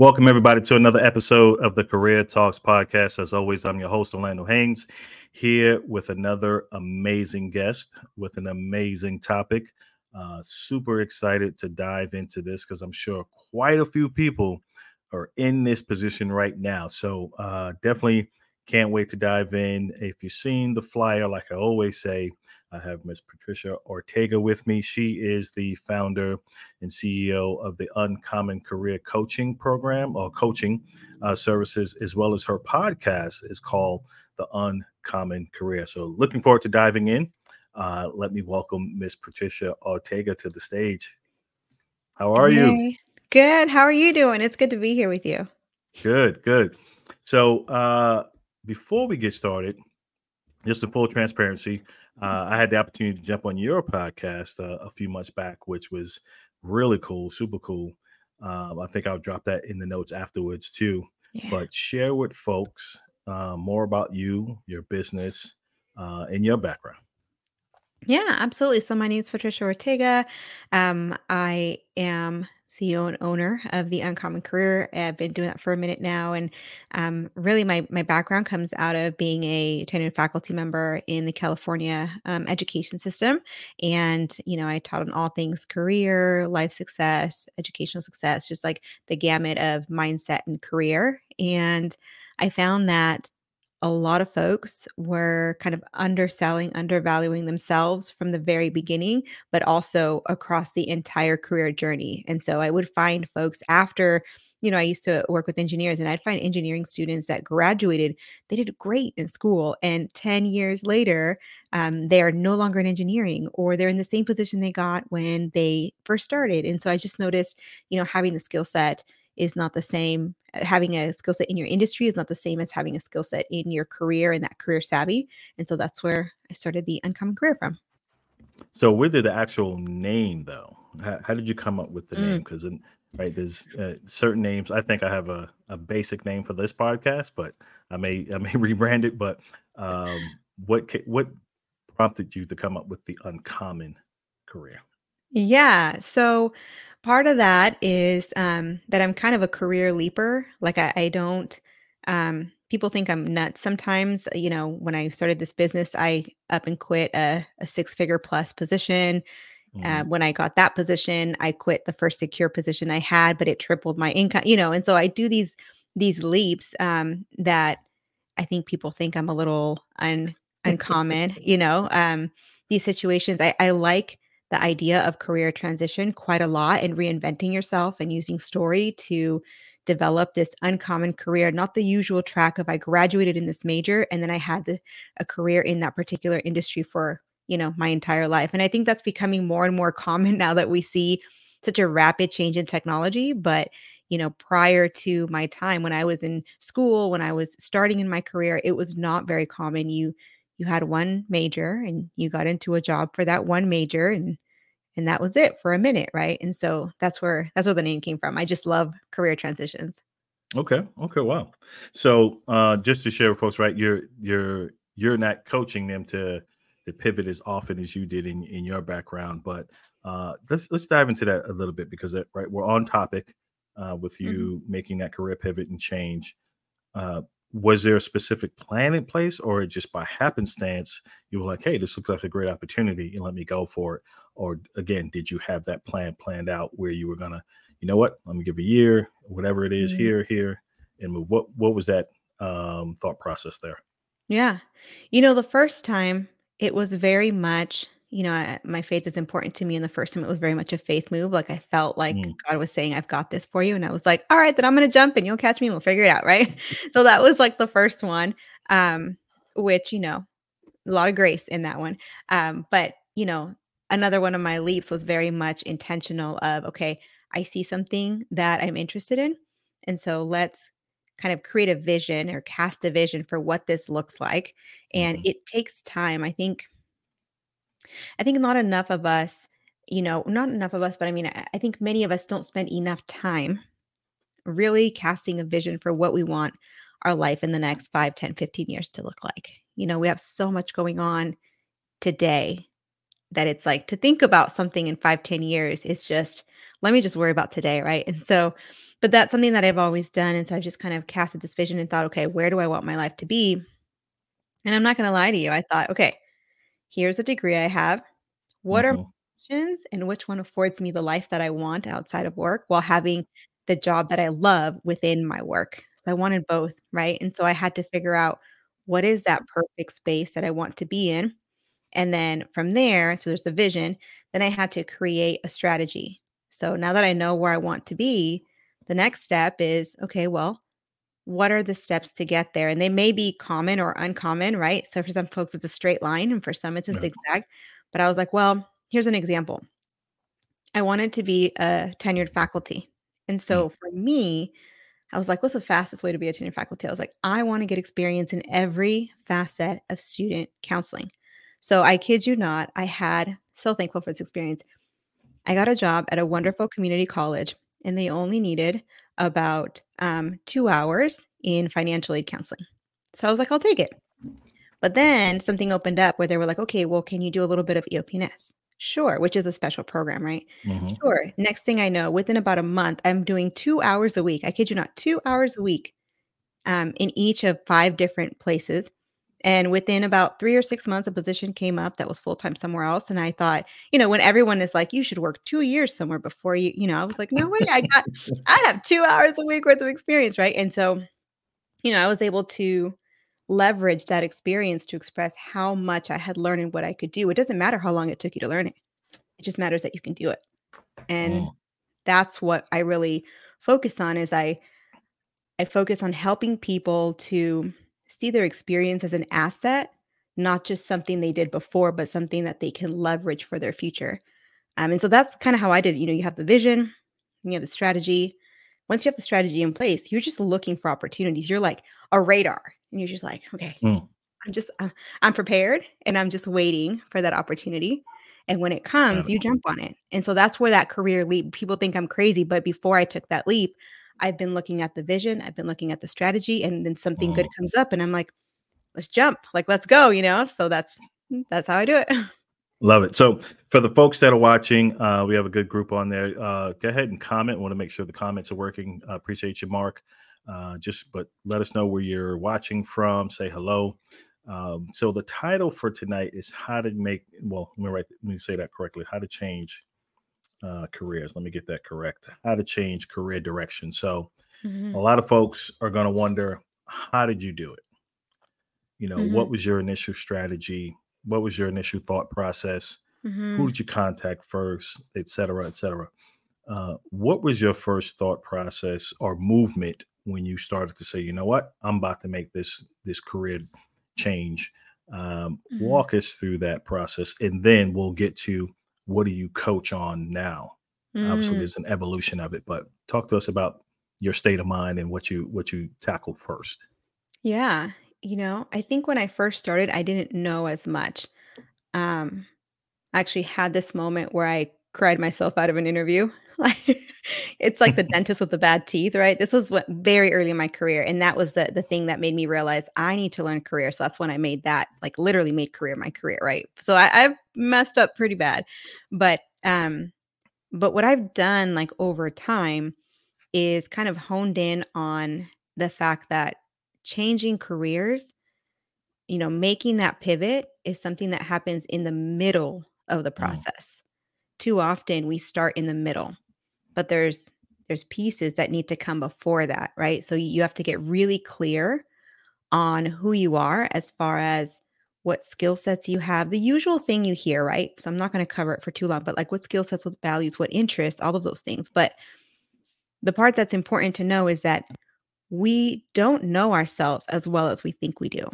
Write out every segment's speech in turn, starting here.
Welcome, everybody, to another episode of the Career Talks podcast. As always, I'm your host, Orlando Haynes, here with another amazing guest with an amazing topic. Uh, super excited to dive into this because I'm sure quite a few people are in this position right now. So, uh, definitely can't wait to dive in. If you've seen the flyer, like I always say, I have Miss Patricia Ortega with me. She is the founder and CEO of the Uncommon Career Coaching Program or coaching uh, services, as well as her podcast is called The Uncommon Career. So, looking forward to diving in. Uh, let me welcome Miss Patricia Ortega to the stage. How are hey. you? Good. How are you doing? It's good to be here with you. Good, good. So, uh, before we get started, just a full transparency, uh, I had the opportunity to jump on your podcast uh, a few months back, which was really cool, super cool. Um, I think I'll drop that in the notes afterwards too. Yeah. But share with folks uh, more about you, your business, uh, and your background. Yeah, absolutely. So my name is Patricia Ortega. Um, I am CEO and owner of the Uncommon Career. I've been doing that for a minute now, and um, really, my my background comes out of being a tenured faculty member in the California um, education system, and you know, I taught on all things career, life success, educational success, just like the gamut of mindset and career. And I found that a lot of folks were kind of underselling, undervaluing themselves from the very beginning, but also across the entire career journey. And so I would find folks after, you know, I used to work with engineers and I'd find engineering students that graduated, they did great in school. And 10 years later, um, they are no longer in engineering or they're in the same position they got when they first started. And so I just noticed, you know, having the skill set is not the same uh, having a skill set in your industry is not the same as having a skill set in your career and that career savvy and so that's where i started the uncommon career from. So where did the actual name though how, how did you come up with the mm. name because right there's uh, certain names i think i have a, a basic name for this podcast but i may i may rebrand it but um what what prompted you to come up with the uncommon career yeah so part of that is um, that I'm kind of a career leaper. Like I, I don't. Um, people think I'm nuts sometimes. You know, when I started this business, I up and quit a, a six figure plus position. Uh, mm-hmm. Uh, when I got that position, I quit the first secure position I had, but it tripled my income. You know, and so I do these these leaps um, that I think people think I'm a little un, uncommon. you know, um, these situations I, I like the idea of career transition quite a lot and reinventing yourself and using story to develop this uncommon career, not the usual track of I graduated in this major and then I had the, a career in that particular industry for, you know, my entire life. And I think that's becoming more and more common now that we see such a rapid change in technology, but you know, prior to my time when I was in school, when I was starting in my career, it was not very common. You you had one major and you got into a job for that one major and and that was it for a minute right and so that's where that's where the name came from i just love career transitions okay okay wow so uh just to share with folks right you're you're you're not coaching them to to pivot as often as you did in in your background but uh let's let's dive into that a little bit because uh, right we're on topic uh with mm-hmm. you mm-hmm. making that career pivot and change uh was there a specific plan in place or just by happenstance you were like hey this looks like a great opportunity and let me go for it or again did you have that plan planned out where you were gonna you know what? Let me give a year whatever it is, mm-hmm. here here and what what was that um, thought process there? Yeah. You know the first time it was very much you know, I, my faith is important to me. And the first time it was very much a faith move. Like I felt like mm. God was saying, I've got this for you. And I was like, all right, then I'm going to jump and you'll catch me and we'll figure it out. Right. so that was like the first one, um, which, you know, a lot of grace in that one. Um, but, you know, another one of my leaps was very much intentional of, okay, I see something that I'm interested in. And so let's kind of create a vision or cast a vision for what this looks like. And mm-hmm. it takes time. I think I think not enough of us, you know, not enough of us, but I mean, I, think many of us don't spend enough time really casting a vision for what we want our life in the next 5, 10, 15 years to look like. You know, we have so much going on today that it's like to think about something in five, ten years is just let me just worry about today, right? And so, but that's something that I've always done. And so I've just kind of casted this vision and thought, okay, where do I want my life to be? And I'm not going to lie to you. I thought, okay, here's a degree I have. What are hmm my options and which one affords me the life that I want outside of work while having the job that I love within my work? So I wanted both, right? And so I had to figure out what is that perfect space that I want to be in. And then from there, so there's the vision, then I had to create a strategy. So now that I know where I want to be, the next step is okay, well, what are the steps to get there? And they may be common or uncommon, right? So for some folks, it's a straight line, and for some, it's a Right. zigzag. But I was like, well, here's an example. I wanted to be a tenured faculty. And Mm, so for me, I was like, what's the fastest way to be a tenured faculty? I was like, I want to get experience in every facet of student counseling. So I kid you not, I had so thankful for this experience. I got a job at a wonderful community college, and they only needed about um, two hours in financial aid counseling. So I was like, I'll take it. But then something opened up where they were like, okay, well, can you do a little bit of EOP&S? Sure, which is a special program, right? mhm. Sure. Next thing I know, within about a month, I'm doing two hours a week. I kid you not, two hours a week um, in each of five different places. And within about three or six months, a position came up that was full time somewhere else. And I thought, you know, when everyone is like, you should work two years somewhere before you, you know, I was like, no way, I got, I have two hours a week worth of experience, right? And so, you know, I was able to leverage that experience to express how much I had learned and what I could do. It doesn't matter how long it took you to learn it, it just matters that you can do it. And Mm, that's what I really focus on is I I focus on helping people to see their experience as an asset, not just something they did before, but something that they can leverage for their future. Um, and so that's kind of how I did. it. You know, you have the vision, you have the strategy. Once you have the strategy in place, you're just looking for opportunities. You're like a radar, and you're just like, okay, mm. I'm just uh, I'm prepared, and I'm just waiting for that opportunity. And when it comes, you jump on it. And so that's where that career leap. People think I'm crazy, but before I took that leap, I've been looking at the vision, I've been looking at the strategy, and then something good Mm. comes up, and I'm like, let's jump, like let's go, you know. So that's that's how I do it. Love it. So for the folks that are watching, uh, we have a good group on there. Uh, go ahead and comment. Want to make sure the comments are working. Uh, appreciate you, Mark. Uh, just but let us know where you're watching from. Say hello. Um, so the title for tonight is how to make. Well, let me write. Let me say that correctly. How to change uh, careers. Let me get that correct. How to change career direction. So a Mhm, lot of folks are going to wonder, how did you do it? You know, mhm, what was your initial strategy? What was your initial thought process? who mhm, did you contact first, et cetera, et cetera. Uh, what was your first thought process or movement when you started to say, you know what, I'm about to make this this career change? Um, mhm, walk us through that process, and then we'll get to what do you coach on now. Obviously, mm. there's an evolution of it, but talk to us about your state of mind and what you what you tackled first. Yeah, you know, I think when I first started, I didn't know as much. Um, I actually had this moment where I cried myself out of an interview. Like, it's like the dentist with the bad teeth, right? This was what very early in my career, and that was the the thing that made me realize I need to learn career. So that's when I made that, like, literally made career my career, right? So I, I've messed up pretty bad, but um, but what I've done like over time is kind of honed in on the fact that changing careers you know, making that pivot is something that happens in the middle of the Mm, process. Too often we start in the middle, but there's there's pieces that need to come before that, right? So you have to get really clear on who you are as far as what skill sets you have. The usual thing you hear, right? So I'm not going to cover it for too long, but like what skill sets, what values, what interests, all of those things. But the part that's important to know is that we don't know ourselves as well as we think we do.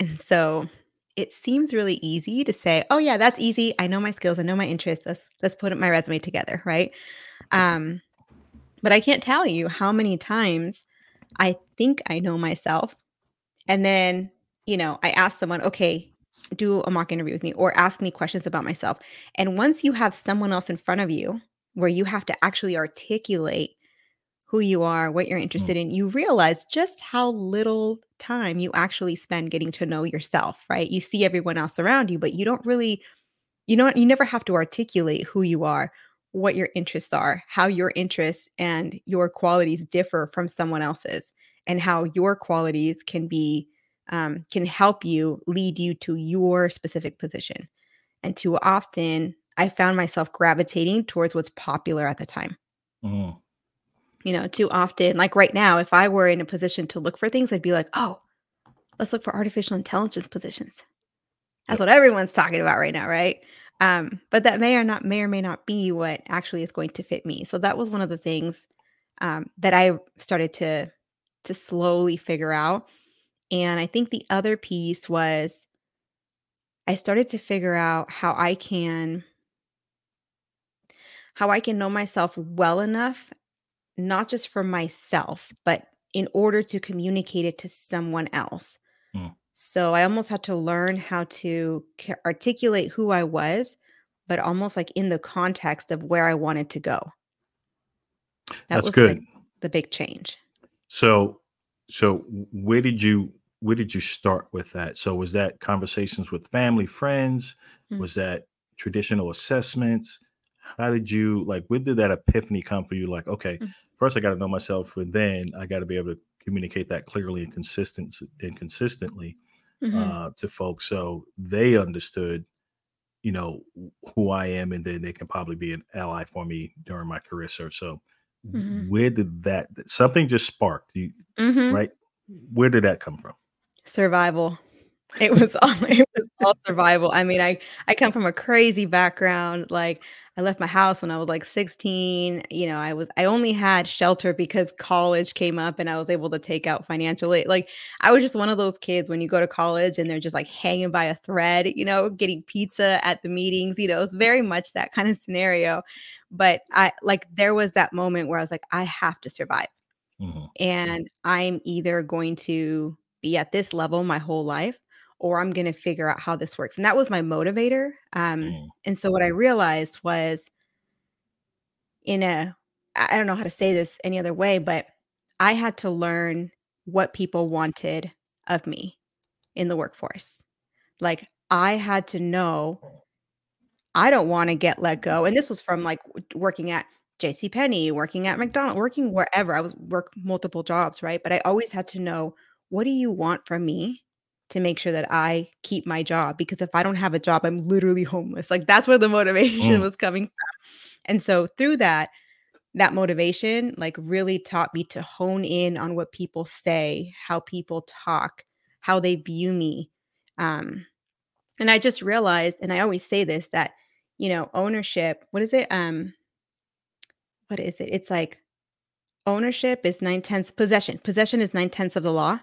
And so it seems really easy to say, "Oh yeah, that's easy. I know my skills, I know my interests. Let's let's put my resume together," right? Um, but I can't tell you how many times I think I know myself and then, you know, I ask someone, "Okay, do a mock interview with me or ask me questions about myself." And once you have someone else in front of you where you have to actually articulate who you are, what you're mm, interested in, you realize just how little time you actually spend getting to know yourself, right? You see everyone else around you, but you don't really, you know, you never have to articulate who you are what your interests are, how your interests and your qualities differ from someone else's, and how your qualities can be um, can help you lead you to your specific position. And too often, I found myself gravitating towards what's popular at the time. Mm. You know, too often, like right now, if I were in a position to look for things, I'd be like, oh, let's look for artificial intelligence positions. That's Yep. what everyone's talking about right now, right? Um, but that may or not may or may not be what actually is going to fit me. So that was one of the things um, that I started to to slowly figure out. And I think the other piece was I started to figure out how I can how I can know myself well enough, not just for myself, but in order to communicate it to someone else. Mm. So I almost had to learn how to ca- articulate who I was, but almost like in the context of where I wanted to go. That That's was good. like the big change. So, so where did you where did you start with that? So was that conversations with family, friends? Mm. Was that traditional assessments? How did you like? When did that epiphany come for you? Like, okay, Mm. first I got to know myself, and then I got to be able to communicate that clearly and consistent and consistently Mhm. uh, to folks, so they understood, you know, who I am, and then they can probably be an ally for me during my career search. So, Mhm. where did that something just sparked? You Mhm. right? Where did that come from? Survival. It was all it was all survival. I mean, I I come from a crazy background. Like I left my house when I was like 16. You know, I was I only had shelter because college came up and I was able to take out financial aid. Like I was just one of those kids when you go to college and they're just like hanging by a thread, you know, getting pizza at the meetings, you know, it's very much that kind of scenario. But I like there was that moment where I was like, I have to survive Mhm. and I'm either going to be at this level my whole life or I'm going to figure out how this works. And that was my motivator. Um, Mm. and so what I realized was in a, I don't know how to say this any other way, but I had to learn what people wanted of me in the workforce. Like I had to know I don't want to get let go. And this was from like working at JC Penney, working at McDonald's, working wherever. I was work multiple jobs, right? But I always had to know what do you want from me to make sure that I keep my job because if I don't have a job, I'm literally homeless. Like that's where the motivation Mm. was coming from. And so through that that motivation like really taught me to hone in on what people say, how people talk, how they view me. Um and I just realized, and I always say this, that, you know, ownership, what is it? Um, what is it? It's like ownership is nine tenths possession. Possession is nine tenths of the law.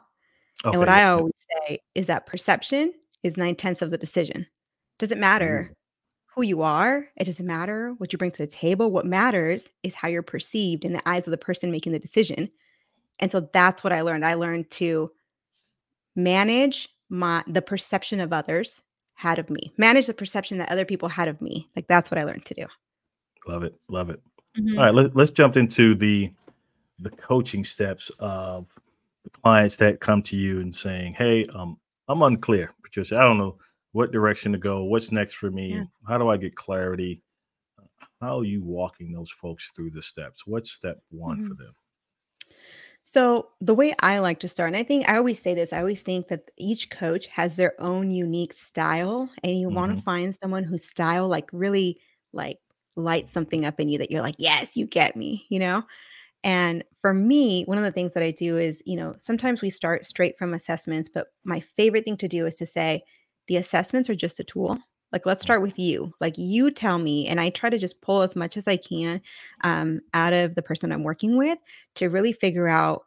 And what Okay. I yeah, yeah. always say is that perception is nine tenths of the decision. Doesn't Ooh. matter who you are, it doesn't matter what you bring to the table. What matters is how you're perceived in the eyes of the person making the decision. And so that's what I learned. I learned to manage my the perception of others had of me. Manage the perception that other people had of me. Like that's what I learned to do. Love it. Love it. All Mhm. right. Let, let's jump into the the coaching steps of the clients that come to you and saying, "Hey, um, I'm unclear, Patricia. I don't know what direction to go. What's next for me? Yeah. How do I get clarity? How are you walking those folks through the steps? What's step one for Mhm. them? So the way I like to start, and I think I always say this, I always think that each coach has their own unique style, and you want hmm to find someone whose style like really like lights something up in you that you're like, yes, you get me, you know? And for me, one of the things that I do is, you know, sometimes we start straight from assessments, but my favorite thing to do is to say the assessments are just a tool. Like, let's start with you. Like, you tell me, and I try to just pull as much as I can um, out of the person I'm working with to really figure out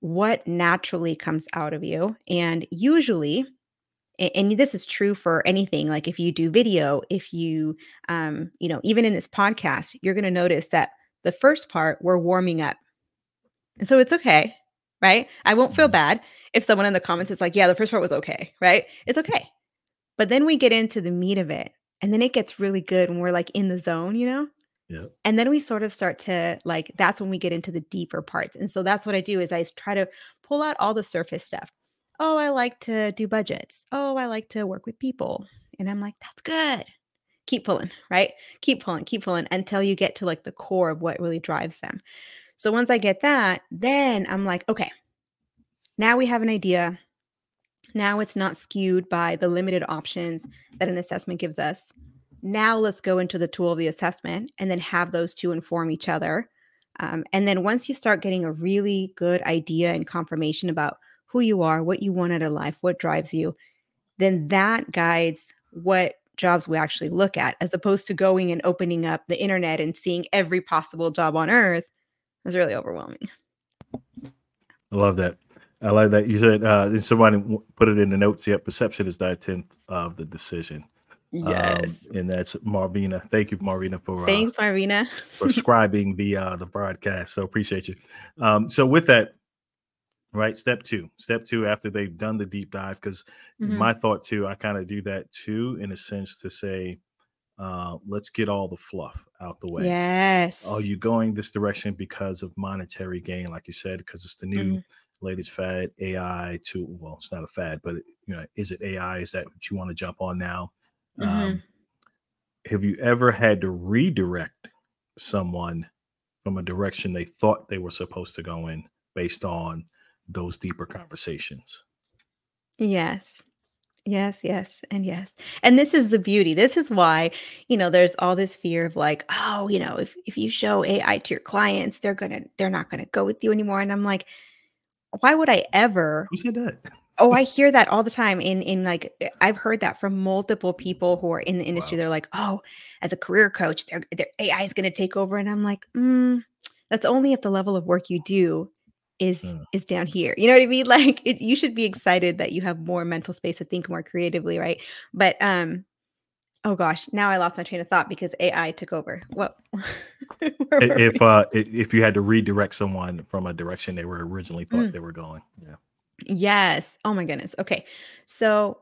what naturally comes out of you. And usually, and this is true for anything like if you do video if you um you know even in this podcast you're going to notice that the first part we're warming up. And so it's okay right? I won't feel hmm bad if someone in the comments is like yeah the first part was okay right? It's okay. But then we get into the meat of it and then it gets really good when we're like in the zone you know? Yeah. and then we sort of start to like that's when we get into the deeper parts. And so that's what i do is I try to pull out all the surface stuff. Oh i like to do budgets. Oh i like to work with people. And i'm like that's good keep pulling, right? Keep pulling, keep pulling until you get to like the core of what really drives them. So once I get that, then I'm like, okay, now we have an idea. Now it's not skewed by the limited options that an assessment gives us. Now let's go into the tool of the assessment and then have those two inform each other. Um, and then once you start getting a really good idea and confirmation about who you are, what you want out of life, what drives you, then that guides what jobs we actually look at, as opposed to going and opening up the internet and seeing every possible job on earth. Was really overwhelming. I love that. I like that you said uh, somebody put it in the notes. Yet perception is the intent of the decision. Yes, um, and that's Marvina. Thank you, Marvina, for uh, thanks, Marvina, for scribing the uh, the broadcast. So appreciate you. Um, so with that, right, step two, step two after they've done the deep dive, because mm-hmm. my thought too, I kind of do that too, in a sense to say, uh, let's get all the fluff out the way. Yes. Are you going this direction because of monetary gain, like you said, because it's the new mm-hmm latest fad AI to well, it's not a fad, but you know, is it AI? Is that what you want to jump on now? Mm-hmm. Um, have you ever had to redirect someone from a direction they thought they were supposed to go in based on those deeper conversations? Yes. Yes, yes, and yes. And this is the beauty. This is why, you know, there's all this fear of like, oh, you know, if if you show AI to your clients, they're going to they're not going to go with you anymore and I'm like, why would I ever? Who said that? oh, I hear that all the time. In in like, eh, I've heard that from multiple people who are in the industry. Wow. They're like, oh, as a career coach, their AI is going to take over, and I'm like, mm, that's only if the level of work you do is uh. is down here. You know what I mean? Like, it, you should be excited that you have more mental space to think more creatively, right? But um, Oh gosh, now I lost my train of thought because AI took over. What? if uh if you had to redirect someone from a direction they were originally thought mm. they were going. Yeah. Yes. Oh my goodness. Okay. So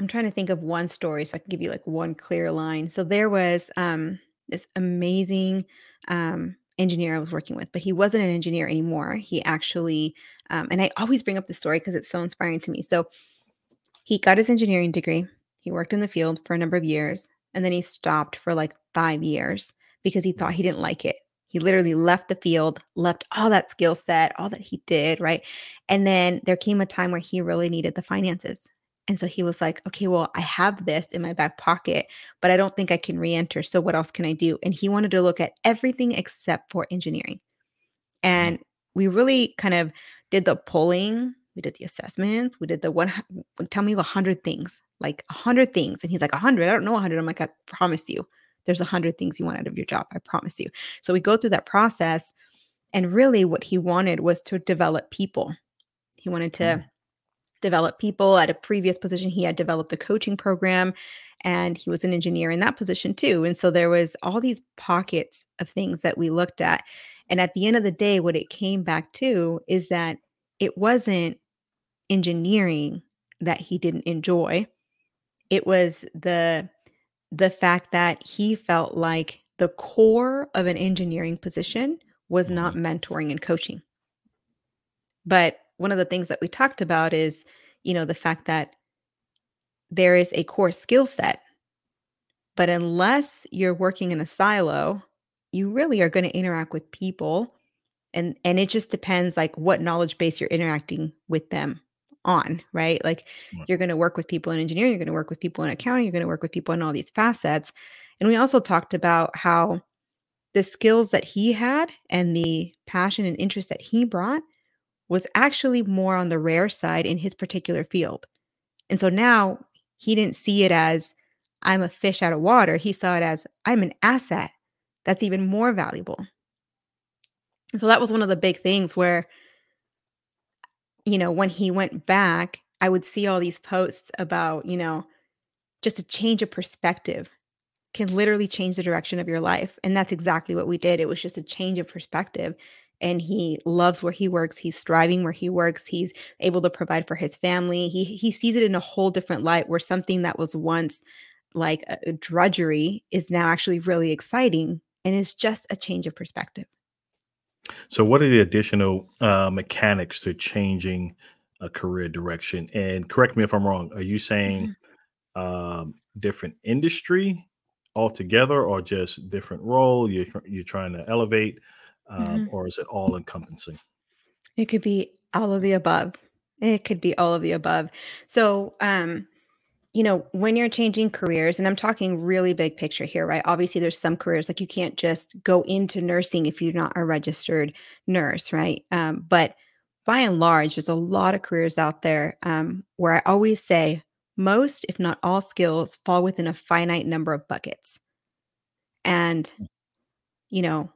I'm trying to think of one story so I can give you like one clear line. So there was um this amazing um engineer I was working with, but he wasn't an engineer anymore. He actually um and I always bring up this story because it's so inspiring to me. So he got his engineering degree he worked in the field for a number of years and then he stopped for like five years because he thought he didn't like it. He literally left the field, left all that skill set, all that he did, right? And then there came a time where he really needed the finances. And so he was like, okay, well, I have this in my back pocket, but I don't think I can re enter. So what else can I do? And he wanted to look at everything except for engineering. Mm-hmm. And we really kind of did the polling, we did the assessments, we did the one, tell me a hundred things like a hundred things. And he's like, a hundred? I don't know a hundred. I'm like, I promise you, there's a hundred things you want out of your job. I promise you. So we go through that process. And really what he wanted was to develop people. He wanted to mm. Develop people at a previous position. He had developed a coaching program and he was an engineer in that position too. And so there was all these pockets of things that we looked at. And at the end of the day, what it came back to is that it wasn't engineering that he didn't enjoy it was the the fact that he felt like the core of an engineering position was not mm-hmm. mentoring and coaching. But one of the things that we talked about is, you know, the fact that there is a core skill set. But unless you're working in a silo, you really are going to interact with people and and it just depends like what knowledge base you're interacting with them on, right? Like you're going to work with people in engineering, you're going to work with people in accounting, you're going to work with people in all these facets. And we also talked about how the skills that he had and the passion and interest that he brought was actually more on the rare side in his particular field. And so now he didn't see it as I'm a fish out of water. He saw it as I'm an asset that's even more valuable. And so that was one of the big things where you know, when he went back, I would see all these posts about, you know, just a change of perspective can literally change the direction of your life. And that's exactly what we did. It was just a change of perspective. And he loves where he works. He's striving where he works. He's able to provide for his family. He he sees it in a whole different light where something that was once like a, a drudgery is now actually really exciting and it's just a change of perspective. So, what are the additional uh, mechanics to changing a career direction? And correct me if I'm wrong. Are you saying mm-hmm. um, different industry altogether or just different role you're, you're trying to elevate um, hmm or is it all encompassing It could be all of the above. It could be all of the above. So, um, you know, when you're changing careers, and I'm talking really big picture here, right? Obviously, there's some careers like you can't just go into nursing if you're not a registered nurse, right? Um, but by and large, there's a lot of careers out there um, where I always say most, if not all, skills fall within a finite number of buckets. And, you know,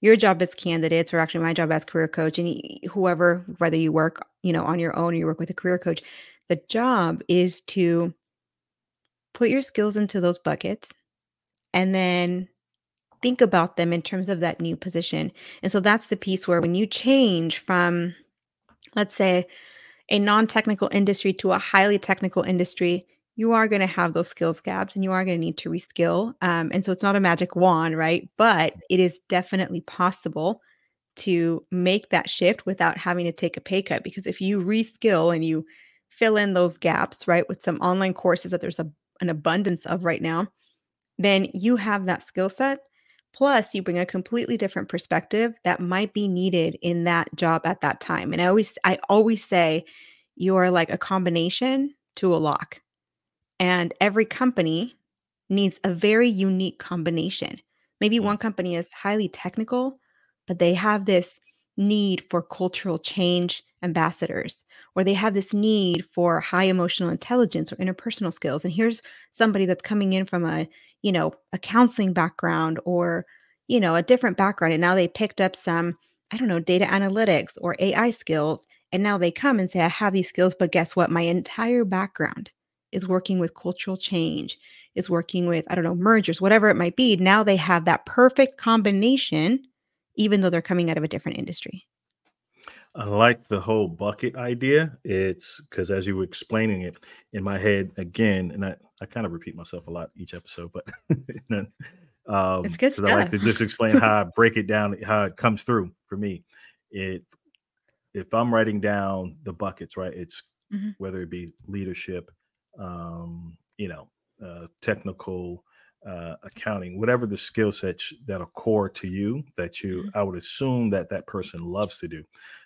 your job as candidates, or actually my job as career coach, and whoever, whether you work, you know, on your own or you work with a career coach, the job is to put your skills into those buckets and then think about them in terms of that new position. And so that's the piece where when you change from, let's say, a non-technical industry to a highly technical industry, you are going to have those skills gaps and you are going to need to reskill. Um, and so it's not a magic wand, right? But it is definitely possible to make that shift without having to take a pay cut. Because if you reskill and you fill in those gaps, right, with some online courses that there's a, an abundance of right now, then you have that skill set. Plus, you bring a completely different perspective that might be needed in that job at that time. And I always, I always say, you are like a combination to a lock, and every company needs a very unique combination. Maybe Yeah. one company is highly technical, but they have this need for cultural change ambassadors, or they have this need for high emotional intelligence or interpersonal skills. And here's somebody that's coming in from a, you know, a counseling background or, you know, a different background. And now they picked up some, I don't know, data analytics or AI skills. And now they come and say, I have these skills, but guess what? My entire background is working with cultural change is working with, I don't know, mergers, whatever it might be. Now they have that perfect combination, even though they're coming out of a different industry. I like the whole bucket idea. It's because as you were explaining it in my head again, and I, I kind of repeat myself a lot each episode, but um It's good because I like to just explain how I break it down, how it comes through for me. It if I'm writing down the buckets, right? It's Mhm, whether it be leadership, um, you know, uh, technical, uh, accounting, whatever the skill sets that are core to you that you, mhm, I would assume that that person loves to do,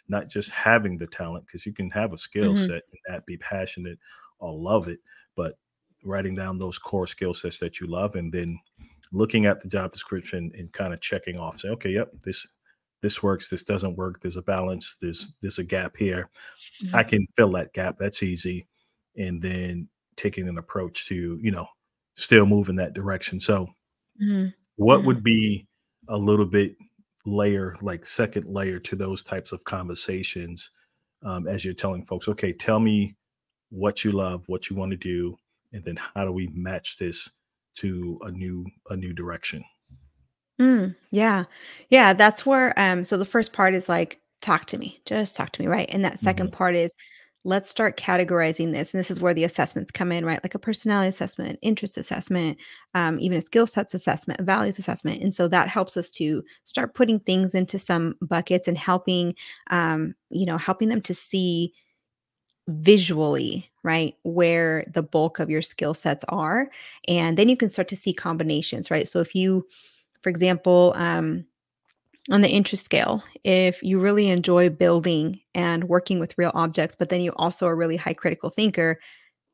not just having the talent, because you can have a skill mhm, set and not be passionate or love it, but writing down those core skill sets that you love and then looking at the job description and kind of checking off, say, okay, yep, this this works, this doesn't work, there's a balance, there's there's a gap here I mhm, can fill that gap. That's easy. And then taking an approach to, you know, still move in that direction. So, mhm, what would be a little bit layer, like second layer to those types of conversations um, as you're telling folks, okay, tell me what you love, what you want to do, and then how do we match this to a new a new direction? mm, yeah. Yeah, that's where, um so the first part is like, "Talk to me, just talk to me," right? And that second Mhm. part is, let's start categorizing this, and this is where the assessments come in, right? Like a personality assessment, interest assessment, um, even a skill sets assessment, a values assessment, and so that helps us to start putting things into some buckets and helping, um, you know, helping them to see visually, right, where the bulk of your skill sets are, and then you can start to see combinations, right? So if you for example, um, on the interest scale, if you really enjoy building and working with real objects, but then you also are really high critical thinker,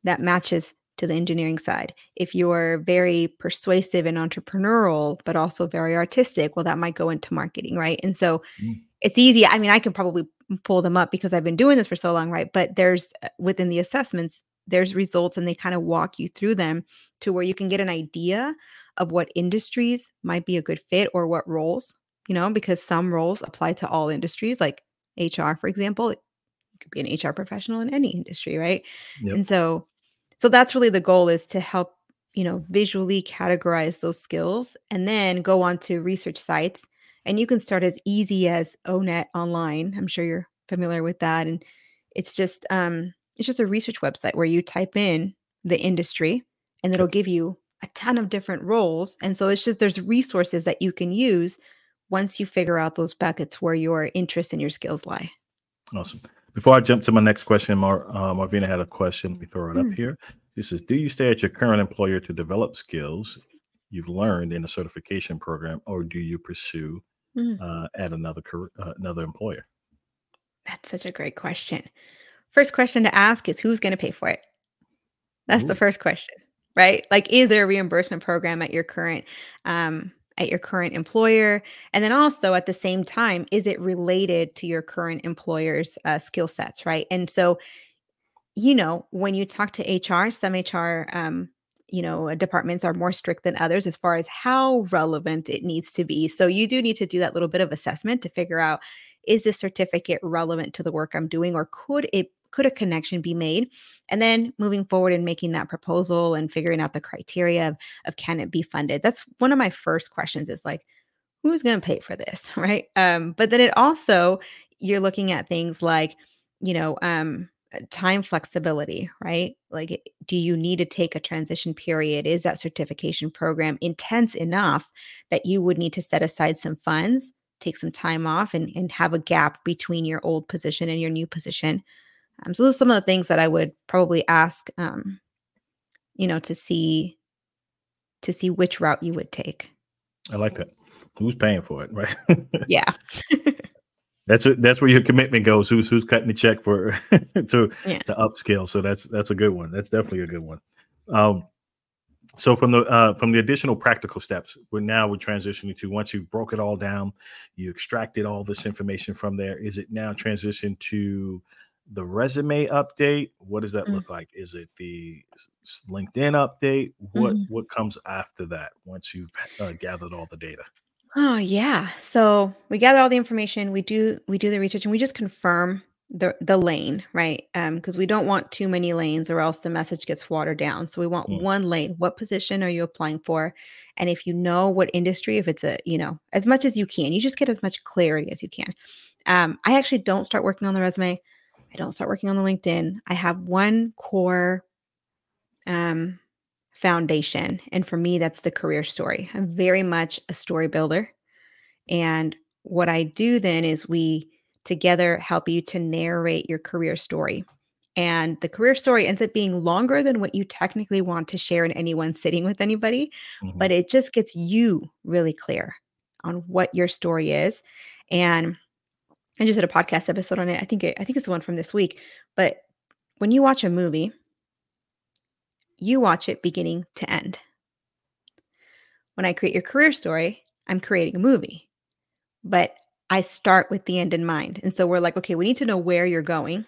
that matches to the engineering side. If you're very persuasive and entrepreneurial, but also very artistic, well, that might go into marketing, right? And so Mm, it's easy. I mean, I can probably pull them up because I've been doing this for so long, right? But there's uh, within the assessments, there's results and they kind of walk you through them to where you can get an idea of what industries might be a good fit or what roles, you know, because some roles apply to all industries, like HR, for example. You could be an HR professional in any industry, right? Yep. And so so that's really the goal is to help, you know, visually categorize those skills and then go on to research sites. And you can start as easy as O*NET online. I'm sure you're familiar with that. And it's just um it's just a research website where you type in the industry and it'll give you a ton of different roles. And so it's just there's resources that you can use once you figure out those buckets where your interest and your skills lie. Awesome. Before I jump to my next question, Mar- uh, Marvina had a question. Let me throw it up Mm, here. She says, Do you stay at your current employer to develop skills? you've learned in a certification program, or do you pursue Mm, uh, at another career, uh, another employer? that's such a great question. First question to ask is who's going to pay for it? That's the first question, right? Like, is there a reimbursement program at your current um, at your current employer? And then also at the same time, is it related to your current employer's uh, skill sets, right? And so you know, when you talk to HR, some HR, um, you know, departments are more strict than others as far as how relevant it needs to be. So you do need to do that little bit of assessment to figure out is this certificate relevant to the work I'm doing or could it could a connection be made? And then moving forward and making that proposal and figuring out the criteria of, of can it be funded. That's one of my first questions is like, who's going to pay for this, right? Um, but then it also you're looking at things like, you know, um, uh, time flexibility, right? Like, do you need to take a transition period? Is that certification program intense enough that you would need to set aside some funds, take some time off, and and have a gap between your old position and your new position? Um, so those are some of the things that I would probably ask, um, you know, to see to see which route you would take. I like that. Who's paying for it, right? Yeah, that's it. That's where your commitment goes. Who's who's cutting the check for to yeah. to upscale? So that's that's a good one. That's definitely a good one. Um, so from the uh, from the additional practical steps, we're now we're transitioning to once you've broke it all down, you extracted all this information from there. Is it now transition to the resume update? What does that Mm, look like? Is it the LinkedIn update? What mhm. what comes after that once you've uh, gathered all the data? Oh yeah. So we gather all the information. We do we do the research and we just confirm the the lane, right? Um, because we don't want too many lanes or else the message gets watered down. So we want Mm, one lane. What position are you applying for? And if you know what industry, if it's a, you know, as much as you can, you just get as much clarity as you can. Um, I actually don't start working on the resume. I don't start working on the LinkedIn. I have one core um foundation. And for me, that's the career story. I'm very much a story builder. And what I do then is we together help you to narrate your career story. And the career story ends up being longer than what you technically want to share in any one sitting with anybody, mhm. but it just gets you really clear on what your story is. And I just did a podcast episode on it. I think it, I think it's the one from this week. But when you watch a movie, you watch it beginning to end. When I create your career story, I'm creating a movie. but I start with the end in mind. And so we're like, okay, we need to know where you're going.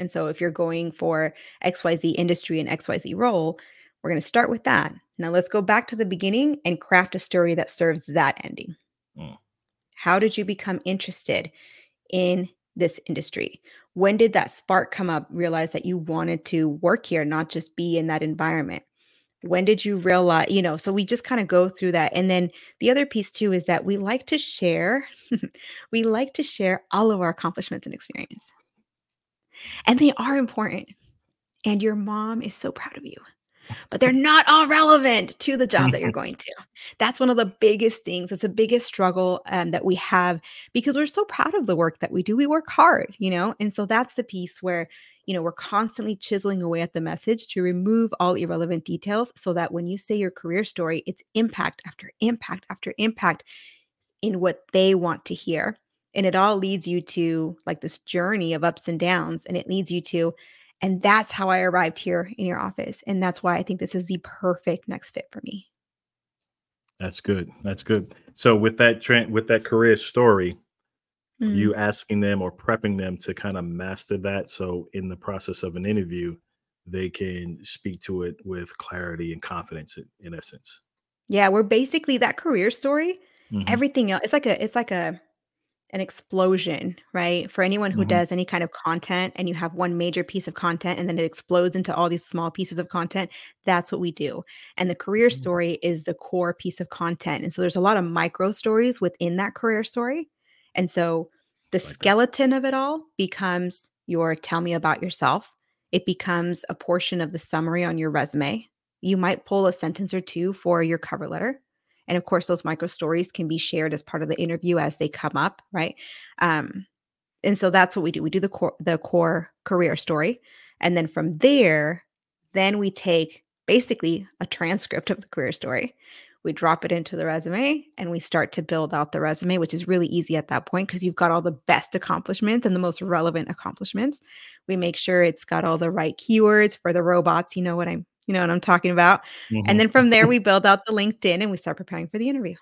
And so if you're going for XYZ industry and XYZ role, we're going to start with that. Now let's go back to the beginning and craft a story that serves that ending. Mm. How did you become interested in this industry? When did that spark come up? Realize that you wanted to work here, not just be in that environment? When did you realize, you know, so we just kind of go through that. And then the other piece too is that we like to share, we like to share all of our accomplishments and experience. And they are important. And your mom is so proud of you but they're not all relevant to the job that you're going to. That's one of the biggest things. It's the biggest struggle um, that we have because we're so proud of the work that we do. We work hard, you know? And so that's the piece where, you know, we're constantly chiseling away at the message to remove all irrelevant details so that when you say your career story, it's impact after impact after impact in what they want to hear. And it all leads you to like this journey of ups and downs. And it leads you to, and that's how I arrived here in your office. And that's why I think this is the perfect next fit for me. That's good. That's good. So with that trend, with that career story, Mm. you asking them or prepping them to kind of master that. So in the process of an interview, they can speak to it with clarity and confidence in, in essence. Yeah, we're basically that career story. hmm Everything else, it's like a, it's like a, an explosion, right? For anyone who hmm does any kind of content and you have one major piece of content and then it explodes into all these small pieces of content, that's what we do. And the career story is the core piece of content. And so there's a lot of micro stories within that career story. And so the Like that. skeleton of it all becomes your tell me about yourself. It becomes a portion of the summary on your resume. You might pull a sentence or two for your cover letter and of course, those micro stories can be shared as part of the interview as they come up, right? Um, and so that's what we do. We do the core, the core career story, and then from there, then we take basically a transcript of the career story. we drop it into the resume and we start to build out the resume, which is really easy at that point because you've got all the best accomplishments and the most relevant accomplishments. We make sure it's got all the right keywords for the robots. You know what I'm, you know what I'm talking about. Mm-hmm. And then from there, we build out the LinkedIn and we start preparing for the interview.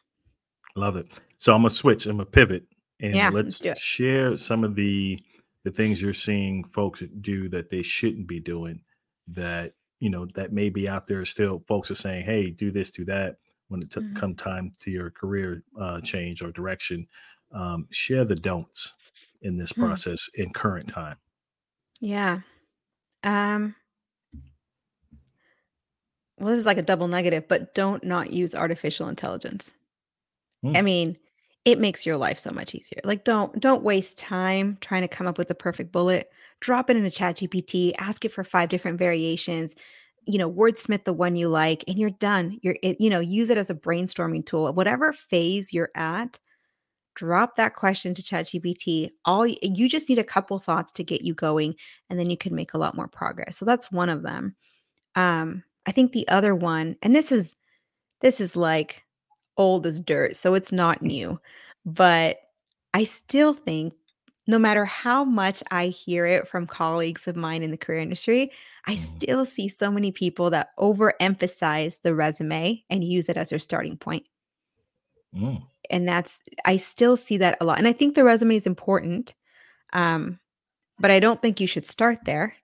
Love it. So I'm gonna switch. I'm gonna pivot and yeah, let's, let's share some of the the things you're seeing folks do that they shouldn't be doing that you know that may be out there still folks are saying hey do this do that when it t- mm-hmm. come time to your career uh, change or direction um, share the don'ts in this mm-hmm. process in current time yeah um well this is like a double negative but don't not use artificial intelligence. Mm. i mean it makes your life so much easier. Like don't don't waste time trying to come up with the perfect bullet. Drop it in a chat gpt ask it for five different variations you know wordsmith the one you like and you're done. You're it, you know use it as a brainstorming tool. Whatever phase you're at drop that question to chat gpt all you just need a couple thoughts to get you going and then you can make a lot more progress. So that's one of them. Um i think the other one and this is this is like old as dirt so it's not new but i still think no matter how much I hear it from colleagues of mine in the career industry, I mm. still see so many people that overemphasize the resume and use it as their starting point. Mm. And that's, I still see that a lot. And I think the resume is important, um, but I don't think you should start there.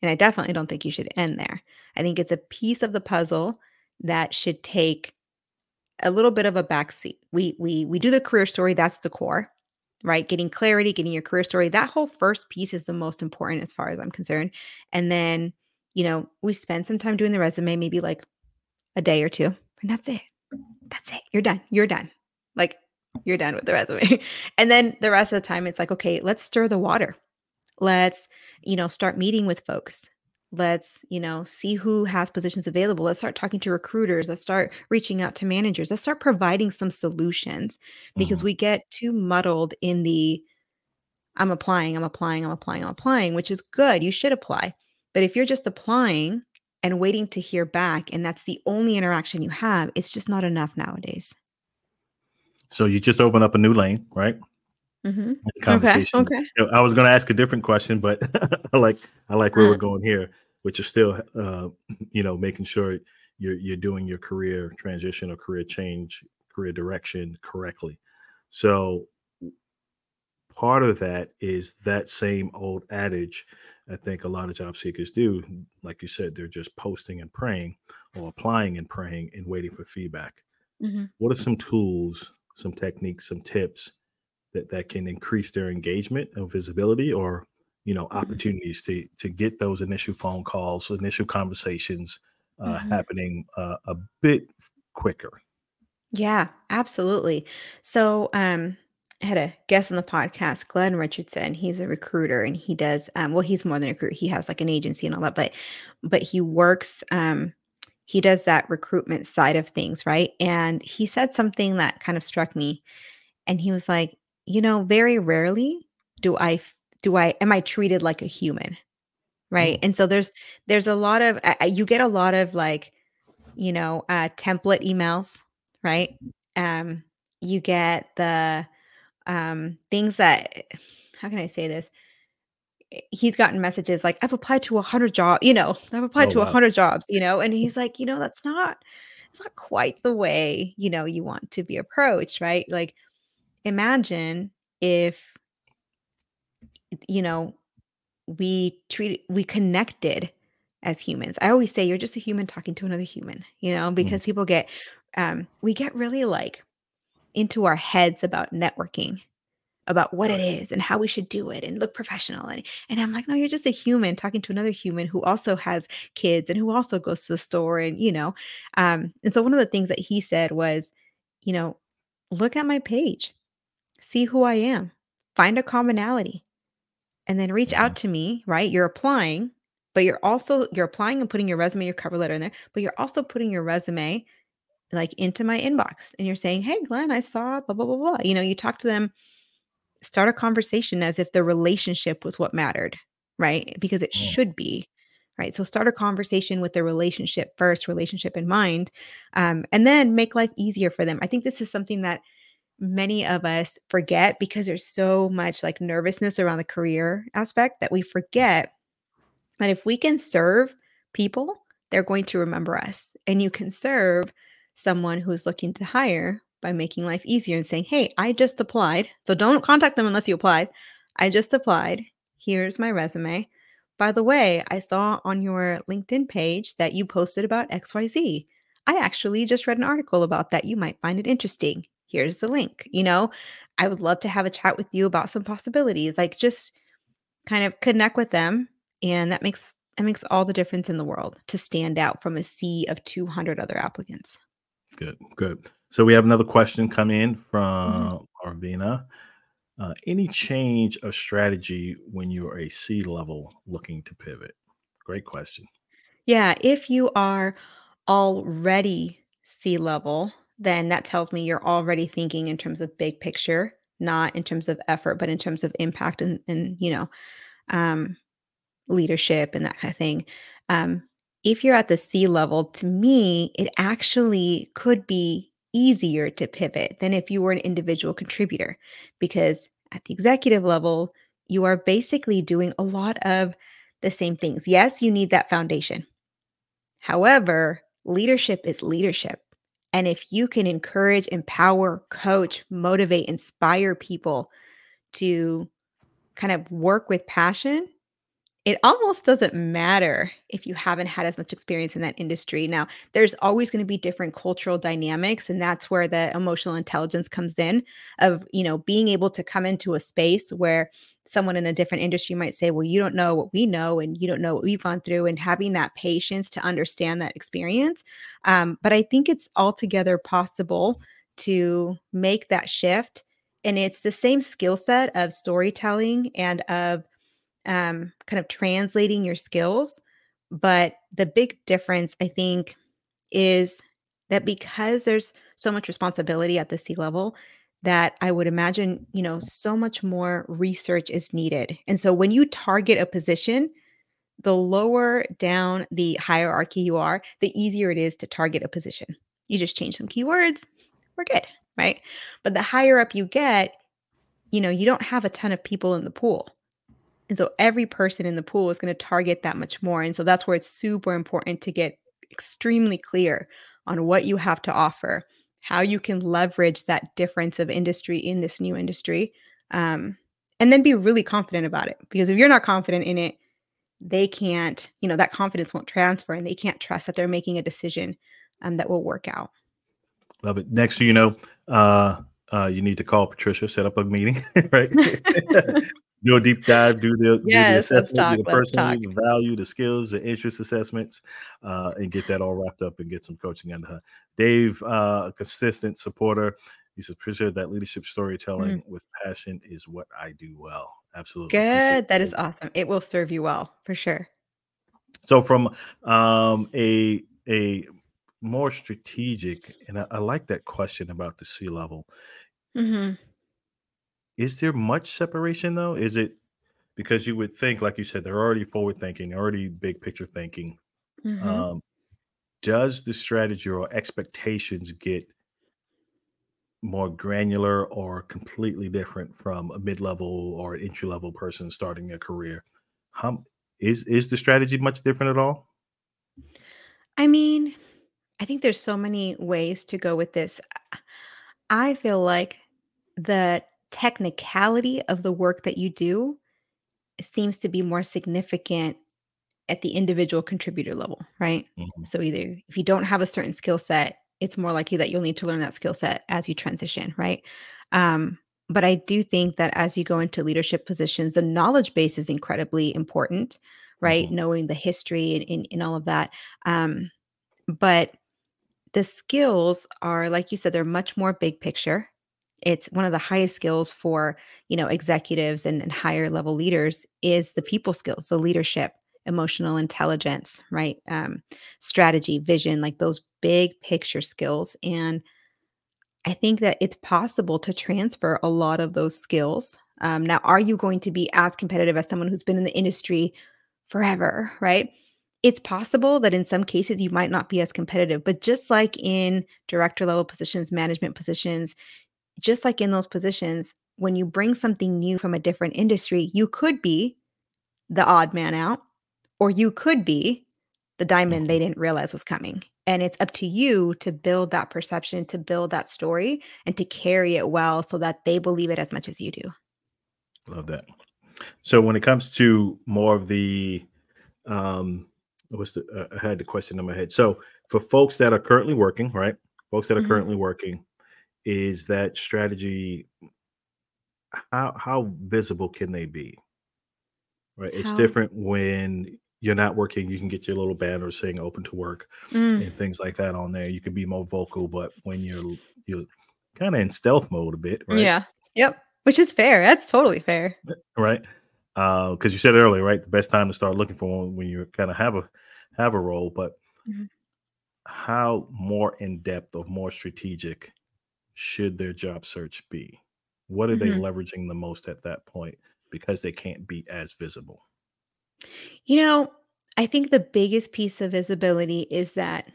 And I definitely don't think you should end there. I think it's a piece of the puzzle that should take a little bit of a backseat. We we we do the career story, that's the core right? Getting clarity, getting your career story. That whole first piece is the most important as far as I'm concerned. And then, you know, we spend some time doing the resume, maybe like a day or two, and that's it. That's it. You're done. You're done. Like you're done with the resume. and then the rest of the time, it's like, okay, let's stir the water. Let's, you know, start meeting with folks let's you know see who has positions available. Let's start talking to recruiters. Let's start reaching out to managers. Let's start providing some solutions because mm-hmm. we get too muddled in the i'm applying i'm applying i'm applying i'm applying which is good. You should apply. But if you're just applying and waiting to hear back and that's the only interaction you have it's just not enough nowadays. So you just open up a new lane right mm-hmm. conversation. Okay. okay. I was going to ask a different question, but I like I like where we're going here, which is still, uh, you know, making sure you're you're doing your career transition or career change, career direction correctly. So part of that is that same old adage. I think a lot of job seekers do, like you said, they're just posting and praying, or applying and praying and waiting for feedback. Mm-hmm. What are some tools, some techniques, some tips that that can increase their engagement and visibility or you know mm-hmm. opportunities to to get those initial phone calls initial conversations uh, mm-hmm. happening uh, a bit quicker yeah absolutely so um I had a guest on the podcast, Glenn Richardson. He's a recruiter and he does um, well, he's more than a recruiter. He has like an agency and all that, but but he works um he does that recruitment side of things, right? And he said something that kind of struck me. And he was like, you know, very rarely do I do I am I treated like a human, right? Mm. And so there's there's a lot of uh, you get a lot of like, you know, uh, template emails, right? Um, you get the um things that how can I say this? he's gotten messages like i've applied to a 100 jobs you know i've applied oh, to a wow. 100 jobs you know and he's like you know that's not it's not quite the way you know you want to be approached right like imagine if you know we treat we connected as humans i always say you're just a human talking to another human you know mm. because mm. people get um we get really like into our heads about networking about what it is and how we should do it and look professional and, and i'm like no you're just a human talking to another human who also has kids and who also goes to the store and you know um and so one of the things that he said was you know look at my page see who I am, find a commonality, and then reach out to me, right? You're applying, but you're also you're applying and putting your resume, your cover letter in there, but you're also putting your resume like into my inbox and you're saying, "Hey, Glenn, I saw blah blah blah blah." You know, you talk to them, start a conversation as if the relationship was what mattered, right? Because it should be, right? So start a conversation with the relationship first, relationship in mind, um, and then make life easier for them. I think this is something that many of us forget because there's so much like nervousness around the career aspect that we forget that if we can serve people, they're going to remember us. And you can serve someone who's looking to hire by making life easier and saying, Hey, I just applied. So don't contact them unless you applied. I just applied. Here's my resume. By the way, I saw on your LinkedIn page that you posted about XYZ. I actually just read an article about that. You might find it interesting. Here's the link. You know, I would love to have a chat with you about some possibilities. Like just kind of connect with them and that makes that makes all the difference in the world to stand out from a sea of 200 other applicants. Good, good. So we have another question come in from mm-hmm. Arvina. Uh, any change of strategy when you're a C level looking to pivot? Great question. Yeah, if you are already C level, then that tells me you're already thinking in terms of big picture, not in terms of effort, but in terms of impact and, and you know, um, leadership and that kind of thing. Um, if you're at the C level, to me, it actually could be easier to pivot than if you were an individual contributor, because at the executive level, you are basically doing a lot of the same things. Yes, you need that foundation. However, leadership is leadership. And if you can encourage, empower, coach, motivate, inspire people to kind of work with passion, it almost doesn't matter if you haven't had as much experience in that industry. Now, there's always going to be different cultural dynamics and that's where the emotional intelligence comes in of, you know, being able to come into a space where someone in a different industry might say, "Well, you don't know what we know and you don't know what we've gone through," and having that patience to understand that experience. Um, but I think it's altogether possible to make that shift and it's the same skill set of storytelling and of um, kind of translating your skills. But the big difference, I think, is that because there's so much responsibility at the C level, that I would imagine, you know, so much more research is needed. And so when you target a position, the lower down the hierarchy you are, the easier it is to target a position. You just change some keywords, we're good, right? But the higher up you get, you know, you don't have a ton of people in the pool. And so every person in the pool is going to target that much more. And so that's where it's super important to get extremely clear on what you have to offer, how you can leverage that difference of industry in this new industry, um, and then be really confident about it. Because if you're not confident in it, they can't, you know, that confidence won't transfer and they can't trust that they're making a decision um, that will work out. Love it. Next, you know, uh, uh, you need to call Patricia, set up a meeting, right? do a deep dive, do the, yes, do the assessment, do the personality, the value, the skills, the interest assessments, uh, and get that all wrapped up and get some coaching under her. Dave, uh, a consistent supporter. He says, appreciate that leadership storytelling mm-hmm. with passion is what I do well. Absolutely. Good. That is awesome. It will serve you well for sure. So from um, a a more strategic, and I, I like that question about the C level. Mm-hmm is there much separation though? Is it because you would think, like you said, they're already forward thinking, already big picture thinking. Mm-hmm. Um, does the strategy or expectations get more granular or completely different from a mid-level or entry-level person starting their career? How is is the strategy much different at all? I mean, I think there's so many ways to go with this. I feel like that technicality of the work that you do seems to be more significant at the individual contributor level, right? Mm-hmm. So either if you don't have a certain skill set, it's more likely that you'll need to learn that skill set as you transition, right? Um, but I do think that as you go into leadership positions, the knowledge base is incredibly important, right? Mm-hmm. Knowing the history and, and, and all of that. Um, but the skills are, like you said, they're much more big picture, it's one of the highest skills for you know executives and, and higher level leaders is the people skills the leadership emotional intelligence right? Um, strategy vision like those big picture skills and i think that it's possible to transfer a lot of those skills. Um, now are you going to be as competitive as someone who's been in the industry forever right? It's possible that in some cases you might not be as competitive, but just like in director level positions, management positions, just like in those positions, when you bring something new from a different industry, you could be the odd man out, or you could be the diamond they Mhm. didn't realize was coming. And it's up to you to build that perception, to build that story, and to carry it well so that they believe it as much as you do. Love that. So when it comes to more of the um what's the uh, I had the question in my head. So for folks that are currently working, right? Folks that are Mhm. currently working, is that strategy how how visible can they be? Right? It's How different when you're not working, you can get your little banner saying open to work Mm, and things like that on there. You can be more vocal, but when you're you're kind of in stealth mode a bit, right? yeah. Yep. Which is fair. That's totally fair. right? Because you said earlier, right? The best time to start looking for one when you kind of have a have a role, but Mhm. how more in depth or more strategic should their job search be? What are they Mhm. leveraging the most at that point because they can't be as visible? You know, I think the biggest piece of visibility is that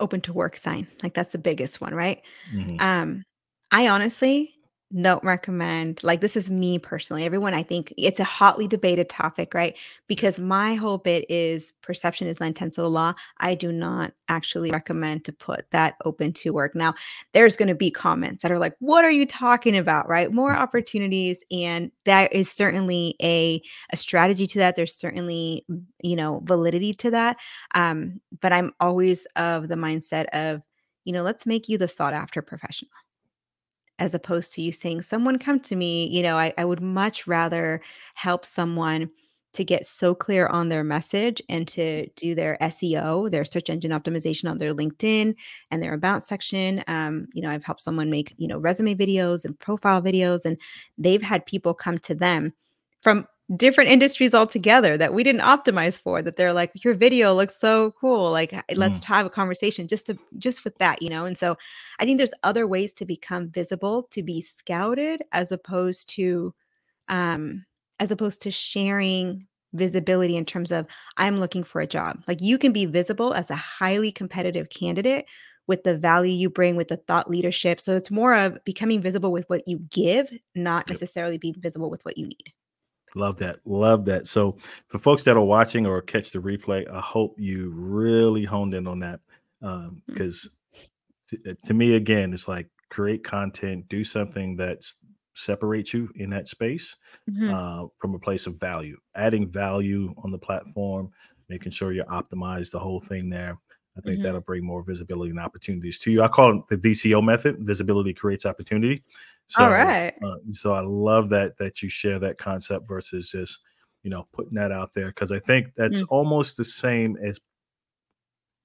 open to work sign. Like that's the biggest one, right? hmm Um, I honestly don't recommend like this is me personally. Everyone I think it's a hotly debated topic, right? Because my whole bit is perception is nine tenths of the law. I do not actually recommend to put that open to work. Now, there's going to be comments that are like, "What are you talking about?" Right? More opportunities, and that is certainly a a strategy to that. There's certainly mm, you know validity to that. Um, but I'm always of the mindset of you know, let's make you the sought after professional as opposed to you saying, someone come to me. You know, I, I would much rather help someone to get so clear on their message and to do their SEO, their search engine optimization on their LinkedIn and their about section. Um, you know, I've helped someone make, you know, resume videos and profile videos, and they've had people come to them from different industries altogether that we didn't optimize for that they're like your video looks so cool like h- let's Mm, have a conversation just to just with that you know? And so i think there's other ways to become visible to be scouted as opposed to um as opposed to sharing visibility in terms of i'm looking for a job. Like you can be visible as a highly competitive candidate with the value you bring with the thought leadership so it's more of becoming visible with what you give not necessarily being visible with what you need Love that. Love that. So for folks that are watching or catch the replay, I hope you really honed in on that. Um, Mm, because to, uh, to me again it's like create content do something that separates you in that space mhm, uh, from a place of value adding value on the platform making sure you optimize the whole thing there i think mhm. that'll bring more visibility and opportunities to you i call it the vco method visibility creates opportunity All so right. uh, so i love that that you share that concept versus just you know putting that out there because i think that's Mm. almost the same as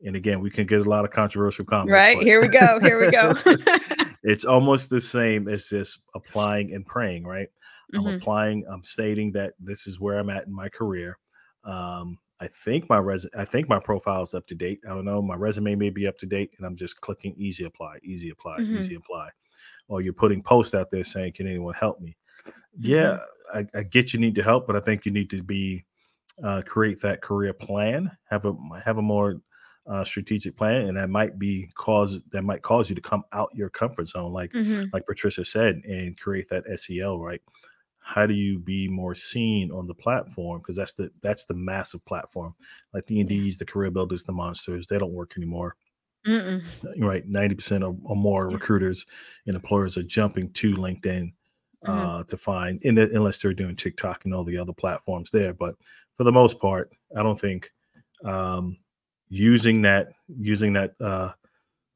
and again, we can get a lot of controversial comments, Right, but here we go, here we go. it's almost the same as just applying and praying, right? I'm Mhm, applying, I'm stating that this is where I'm at in my career. Um, I think my res I think my profile is up to date. I don't know. My resume may be up to date, and I'm just clicking easy apply, easy apply, mhm, easy apply. Or you're putting posts out there saying, Can anyone help me? Yeah, mhm, I, I get you need to help, but I think you need to be uh, create that career plan, have a have a more uh, strategic plan, and that might be cause that might cause you to come out your comfort zone, like mhm, like Patricia said, and create that SEL Right? How do you be more seen on the platform? Because that's the that's the massive platform, like the. Indeeds, the Career Builders, the Monsters. They don't work anymore. Mm-mm. Right? Ninety percent or, or more recruiters and employers are jumping to LinkedIn Mhm, uh, to find, in unless they're doing TikTok and all the other platforms there. But for the most part, I don't think um, using that using that uh,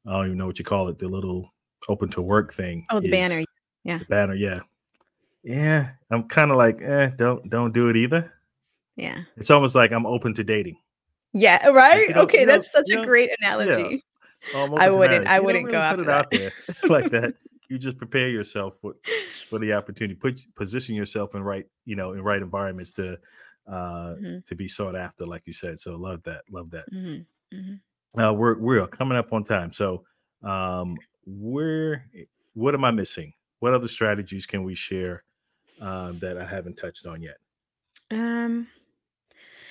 I don't even know what you call it, the little open to work thing Oh, the banner. Yeah, the banner. Yeah, yeah. I'm kind of like, eh, don't don't do it either. yeah. It's almost like I'm open to dating. Yeah, right? Okay, that's such a great analogy. Oh, I'm I open to wouldn't. I You don't wouldn't go really put after it that. out there like that. You just prepare yourself for for the opportunity. Put position yourself in right, you know, in right environments to uh Mhm, to be sought after, like you said. So love that, love that. mhm, mhm. Uh, we're we're coming up on time. So um, where what am I missing? What other strategies can we share um, that I haven't touched on yet? Um,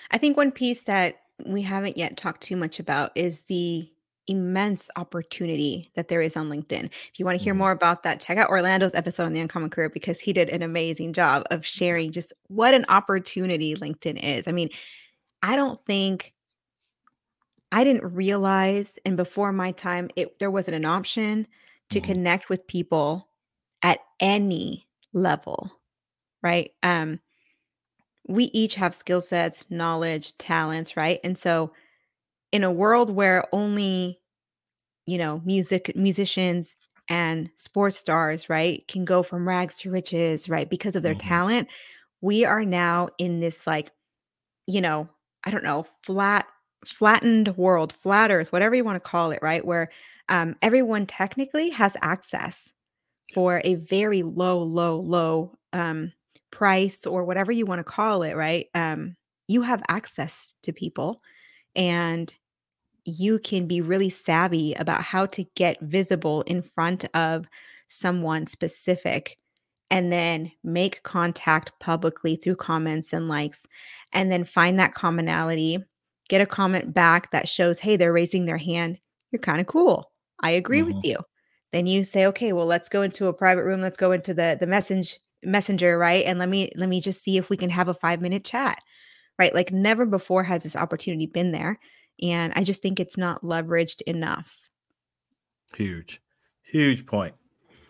I think one piece that we haven't yet talked too much about is the immense opportunity that there is on LinkedIn. If you want to hear Mhm. more about that, check out Orlando's episode on the Uncommon Career because he did an amazing job of sharing just what an opportunity LinkedIn is. I mean, I don't think I didn't realize and before my time it there wasn't an option to Mhm. connect with people at any level, right? Um we each have skill sets, knowledge, talents, right? And so in a world where only, you know, music musicians and sports stars, right, can go from rags to riches, right, because of their Mhm. talent, we are now in this like, you know, I don't know, flat flattened world, flat earth, whatever you want to call it, right? Where um everyone technically has access for a very low, low, low um, price or whatever you want to call it, right? Um, you have access to people and you can be really savvy about how to get visible in front of someone specific and then make contact publicly through comments and likes and then find that commonality get a comment back that shows hey they're raising their hand. You're kind of cool. I agree with Mhm. you. Then you say okay well let's go into a private room. Let's go into the the message messenger right? And let me let me just see if we can have a 5 minute chat. Right? Like never before has this opportunity been there and i just think it's not leveraged enough Huge, huge point.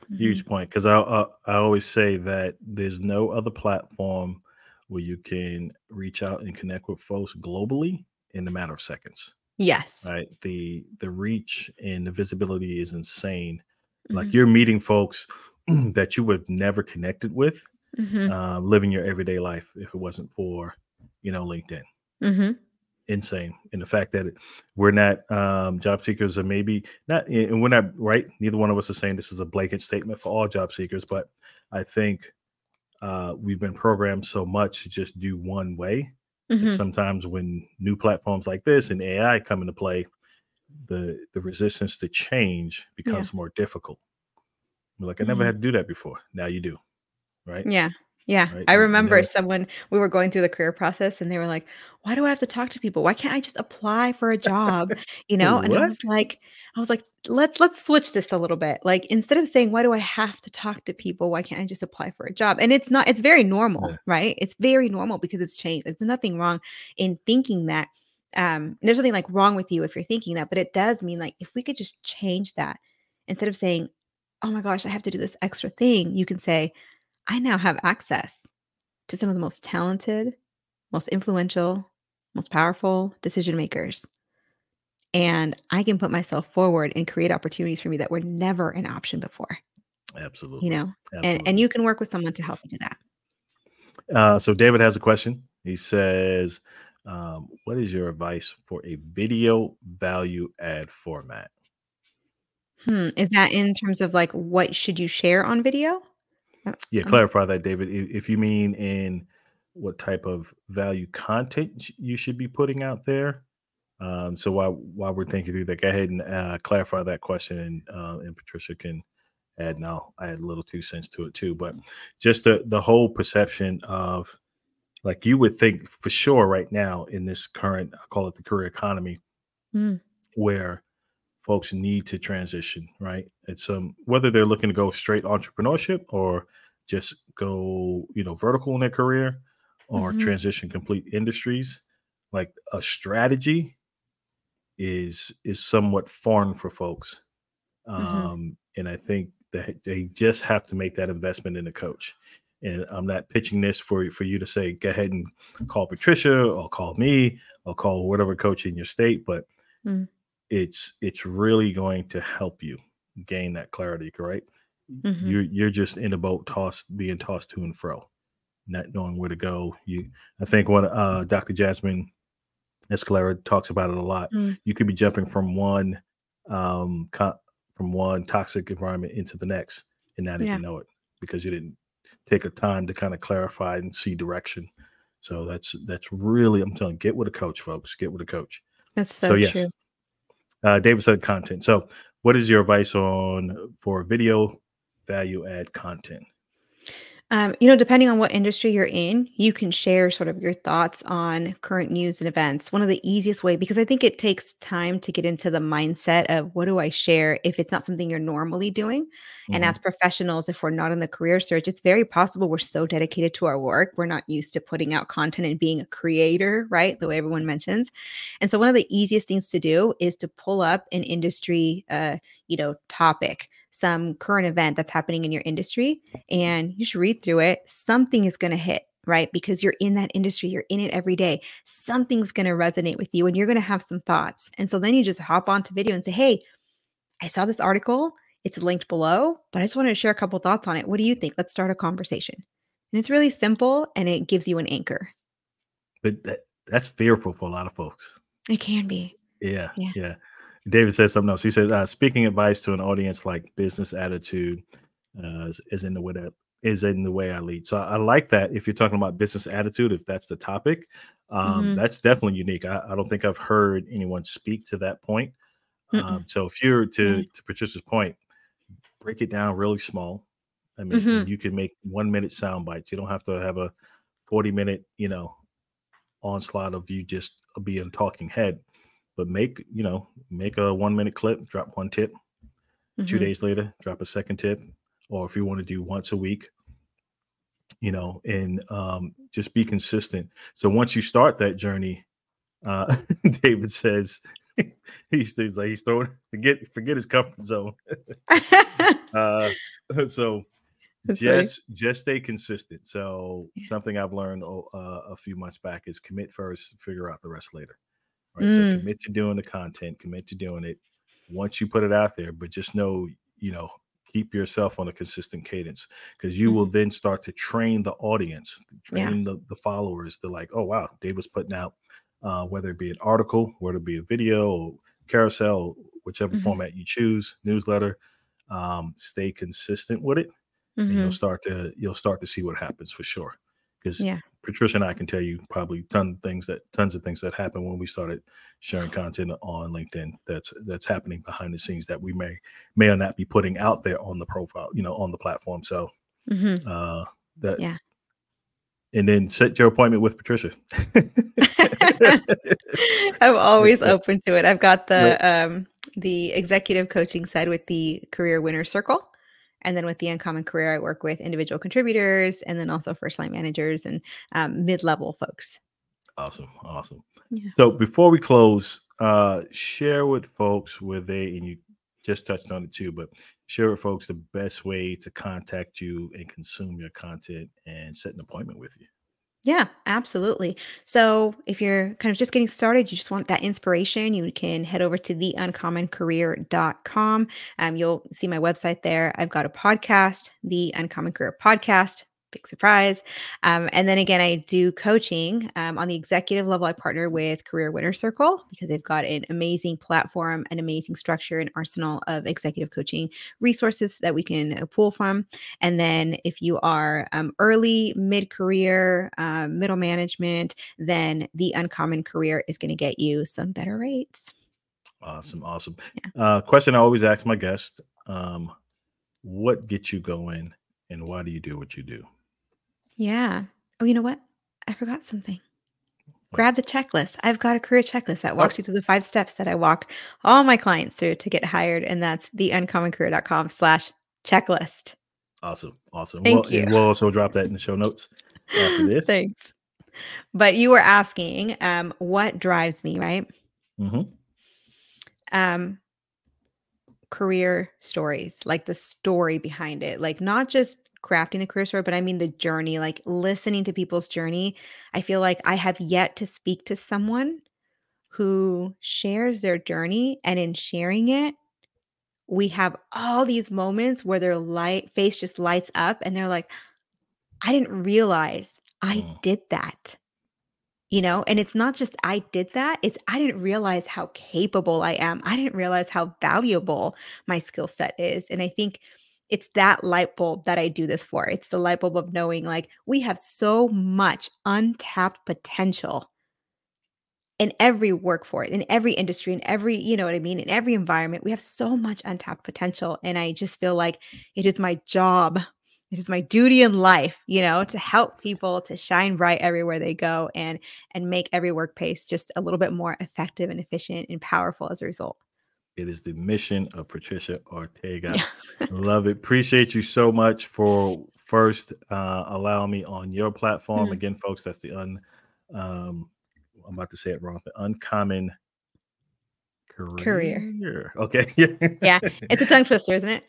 Mhm. Huge point. Because I, I I always say that there's no other platform where you can reach out and connect with folks globally in a matter of seconds. yes Right. The the reach and the visibility is insane. Like Mhm. you're meeting folks that you would have never connected with, Mhm. uh, living your everyday life if it wasn't for, you know, LinkedIn. Mhm. Insane and the fact that we're not um, job seekers or maybe not and we're not right neither one of us is saying this is a blanket statement for all job seekers but i think uh, we've been programmed so much to just do one way Mhm. sometimes when new platforms like this and ai come into play the the resistance to change becomes more difficult We're like i never Mhm. had to do that before now you do right Yeah. Yeah. Right, I you- you remember someone we were going through the career process and they were like, "Why do I have to talk to people? Why can't I just apply for a job?" You know? And I was like I was like, "Let's let's switch this a little bit." Like instead of saying, "Why do I have to talk to people? Why can't I just apply for a job?" And it's not it's very normal, Yeah. right? It's very normal because it's changed. There's nothing wrong in thinking that um there's nothing like wrong with you if you're thinking that, but it does mean like if we could just change that instead of saying, "Oh my gosh, I have to do this extra thing." You can say, "I now have access to some of the most talented, most influential, most powerful decision makers. And I can put myself forward and create opportunities for me that were never an option before, absolutely you know? And absolutely. and you can work with someone to help you do that. Uh, so David has a question. He says, um, "What is your advice for a video value add format?" Hmm, is that in terms of like what should you share on video? Yeah, clarify that, David. If, if you mean in what type of value content you should be putting out there. Um, so while while we're thinking through that, go ahead and uh, clarify that question, and, uh, and Patricia can add. And I'll add a little two cents to it too. But just the the whole perception of like you would think for sure right now in this current, I call it the career economy, Mm. where folks need to transition, right? It's um whether they're looking to go straight entrepreneurship or just go, you know, vertical in their career or Mhm. transition complete industries, like a strategy is is somewhat foreign for folks. Mhm. Um and I think that they just have to make that investment in a coach. And I'm not pitching this for for you to say go ahead and call Patricia or call me or call whatever coach in your state, but Mm. It's it's really going to help you gain that clarity, correct? Mhm. You're you're just in a boat tossed being tossed to and fro, not knowing where to go. You I think when uh Dr. Jasmine Escalera talks about it a lot. Mm. You could be jumping from one um co- from one toxic environment into the next and not Yeah. even know it because you didn't take a time to kind of clarify and see direction. So that's that's really I'm telling you, get with a coach, folks. Get with a coach. That's so, So, yes, true. Uh, David said content. So, what is your advice on for video value add content? Um, you know, depending on what industry you're in, you can share sort of your thoughts on current news and events. One of the easiest way because I think it takes time to get into the mindset of what do I share if it's not something you're normally doing. And Mhm. as professionals, if we're not in the career search, it's very possible we're so dedicated to our work, we're not used to putting out content and being a creator, right? The way everyone mentions. And so one of the easiest things to do is to pull up an industry uh, you know, topic, some current event that's happening in your industry mm-hmm. and you should read through it. Something is going to hit, right? Because you're in that industry, you're in it every day. Something's going to resonate with you and you're going to have some thoughts. And so then you just hop onto video and say, Hey, I saw this article. It's linked below, but I just wanted to share a couple thoughts on it. What do you think? Let's start a conversation. And it's really simple and it gives you an anchor. But that, that's fearful for a lot of folks. It can be. Yeah, Yeah. yeah. David said something else. He said, uh, "Speaking advice to an audience like business attitude uh, is, is in the way that is in the way I lead." So I, I like that. If you're talking about business attitude, if that's the topic, um, Mhm. that's definitely unique. I, I don't think I've heard anyone speak to that point. Um, so if you're to Right. to Patricia's point, break it down really small. I mean, Mhm. you can make one minute sound bites. You don't have to have a 40 minute, you know, onslaught of you just being talking head. But make, you know, make a one minute clip, drop one tip. Two Mhm. days later, drop a second tip. Or if you want to do once a week, you know, and um, just be consistent. So once you start that journey, uh, David says he's, he's like he's throwing forget forget his comfort zone. uh, so That's funny. just just stay consistent. So something I've learned oh, uh, a few months back is commit first, figure out the rest later. Right. Mm. So commit to doing the content, commit to doing it once you put it out there, but just know, you know, keep yourself on a consistent cadence because you will then start to train the audience, Mm-hmm. Yeah. train the, the followers to like, oh wow, Dave was putting out uh, whether it be an article, whether it be a video or carousel, whichever Mhm. format you choose, newsletter. Um, stay consistent with it and you'll Mhm. start to you'll start to see what happens for sure. Because Yeah. Patricia and I can tell you probably ton of things that tons of things that happened when we started sharing content on LinkedIn. That's that's happening behind the scenes that we may may or not be putting out there on the profile, you know, on the platform. So Mhm. uh that Yeah. and then set your appointment with Patricia. I'm always open to it. I've got the um the executive coaching side with the career winner circle. And then with the uncommon career, I work with individual contributors and then also first line managers and um, mid level folks. Awesome, awesome. Yeah. So before we close, uh, share with folks where they and you just touched on it too, but share with folks the best way to contact you and consume your content and set an appointment with you. Yeah, absolutely. So if you're kind of just getting started, you just want that inspiration, you can head over to theuncommoncareer.com. Um, you'll see my website there. I've got a podcast, the Uncommon Career Podcast. Big surprise. Um, and then again, I do coaching um, on the executive level. I partner with Career Winner Circle because they've got an amazing platform, an amazing structure, and arsenal of executive coaching resources that we can uh, pull from. And then if you are um, early, mid career, um, middle management, then the uncommon career is going to get you some better rates. Awesome, awesome. Uh, question I always ask my guests: um, What gets you going, and why do you do what you do? Yeah. Oh, you know what? I forgot something. Grab the checklist. I've got a career checklist that walks Oh. you through the five steps that I walk all my clients through to get hired. And that's theuncommoncareer.com slash checklist. Awesome, awesome. Thank well, and you. we'll also drop that in the show notes after this. Thanks. But you were asking um, what drives me, right? Mm-hmm. um career stories like the story behind it like not just crafting the career story but i mean the journey like listening to people's journey i feel like i have yet to speak to someone who shares their journey and in sharing it we have all these moments where their light face just lights up and they're like i didn't realize i Mm. did that you know? And it's not just i did that it's i didn't realize how capable i am. I didn't realize how valuable my skill set is. And i think it's that light bulb that i do this for it's the light bulb of knowing like we have so much untapped potential in every workforce in every industry in every you know what i mean in every environment we have so much untapped potential and i just feel like it is my job it is my duty in life, you know, to help people to shine bright everywhere they go and and make every workplace just a little bit more effective and efficient and powerful as a result. It is the mission of Patricia Ortega. Love it. Appreciate you so much for first uh, allowing me on your platform. Mhm. Again, folks, that's the un. Um, I'm about to say it wrong. The uncommon Career. career. Okay. Yeah, It's a tongue twister, isn't it?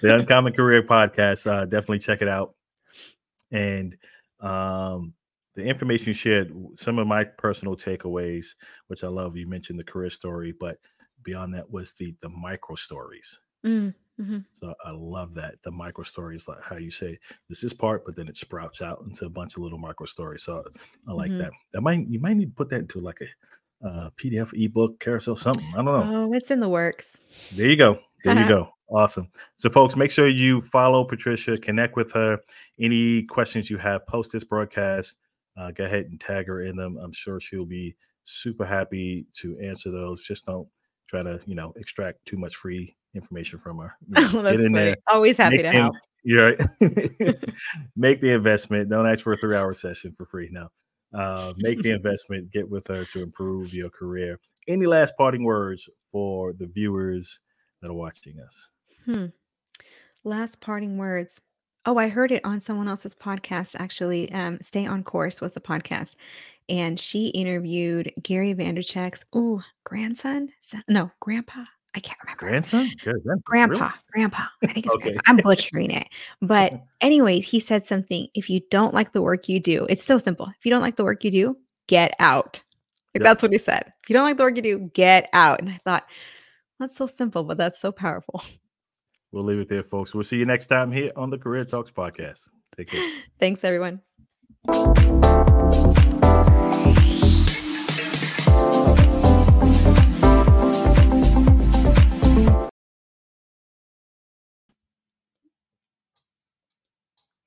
the Uncommon Career podcast. Uh, definitely check it out. And um, the information you shared, some of my personal takeaways, which I love. You mentioned the career story, but beyond that was the the micro stories. Mm, mhm. So I love that the micro stories, like how you say this is part, but then it sprouts out into a bunch of little micro stories. So I like Mhm. that. That might you might need to put that into like a uh, PDF, ebook, carousel, something. I don't know. Oh, it's in the works. There you go. There you go. Awesome. So, folks, make sure you follow Patricia, connect with her. Any questions you have post this broadcast, uh, go ahead and tag her in them. I'm sure she'll be super happy to answer those. Just don't try to, you know, extract too much free information from her. You know, that's funny. Always happy to in- help. You're right. make the investment. Don't ask for a three hour session for free. No. Uh, make the investment. Get with her to improve your career. Any last parting words for the viewers that are watching us? Hmm. Last parting words. Oh, I heard it on someone else's podcast actually. Um, Stay on Course was the podcast. And she interviewed Gary Vaynerchuk's ooh, grandson? Son- No, grandpa. I can't remember. Grandson? Good. Really? Grandpa, grandpa. I think it's Okay. grandpa. I'm butchering it. But anyways, he said something. If you don't like the work you do, it's so simple. If you don't like the work you do, get out. Like Yep. that's what he said. If you don't like the work you do, get out. And I thought, that's so simple, but that's so powerful. We'll leave it there, folks. We'll see you next time here on the Career Talks podcast. Take care. Thanks, everyone.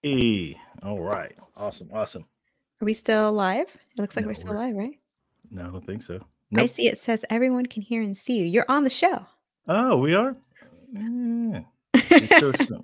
Hey. All right. Awesome. Awesome. Are we still live? It looks like No, we're still we're- live, right? No, I don't think so. I see it says everyone can hear and see you. You're on the show. Oh, we are? Yeah. It shows some-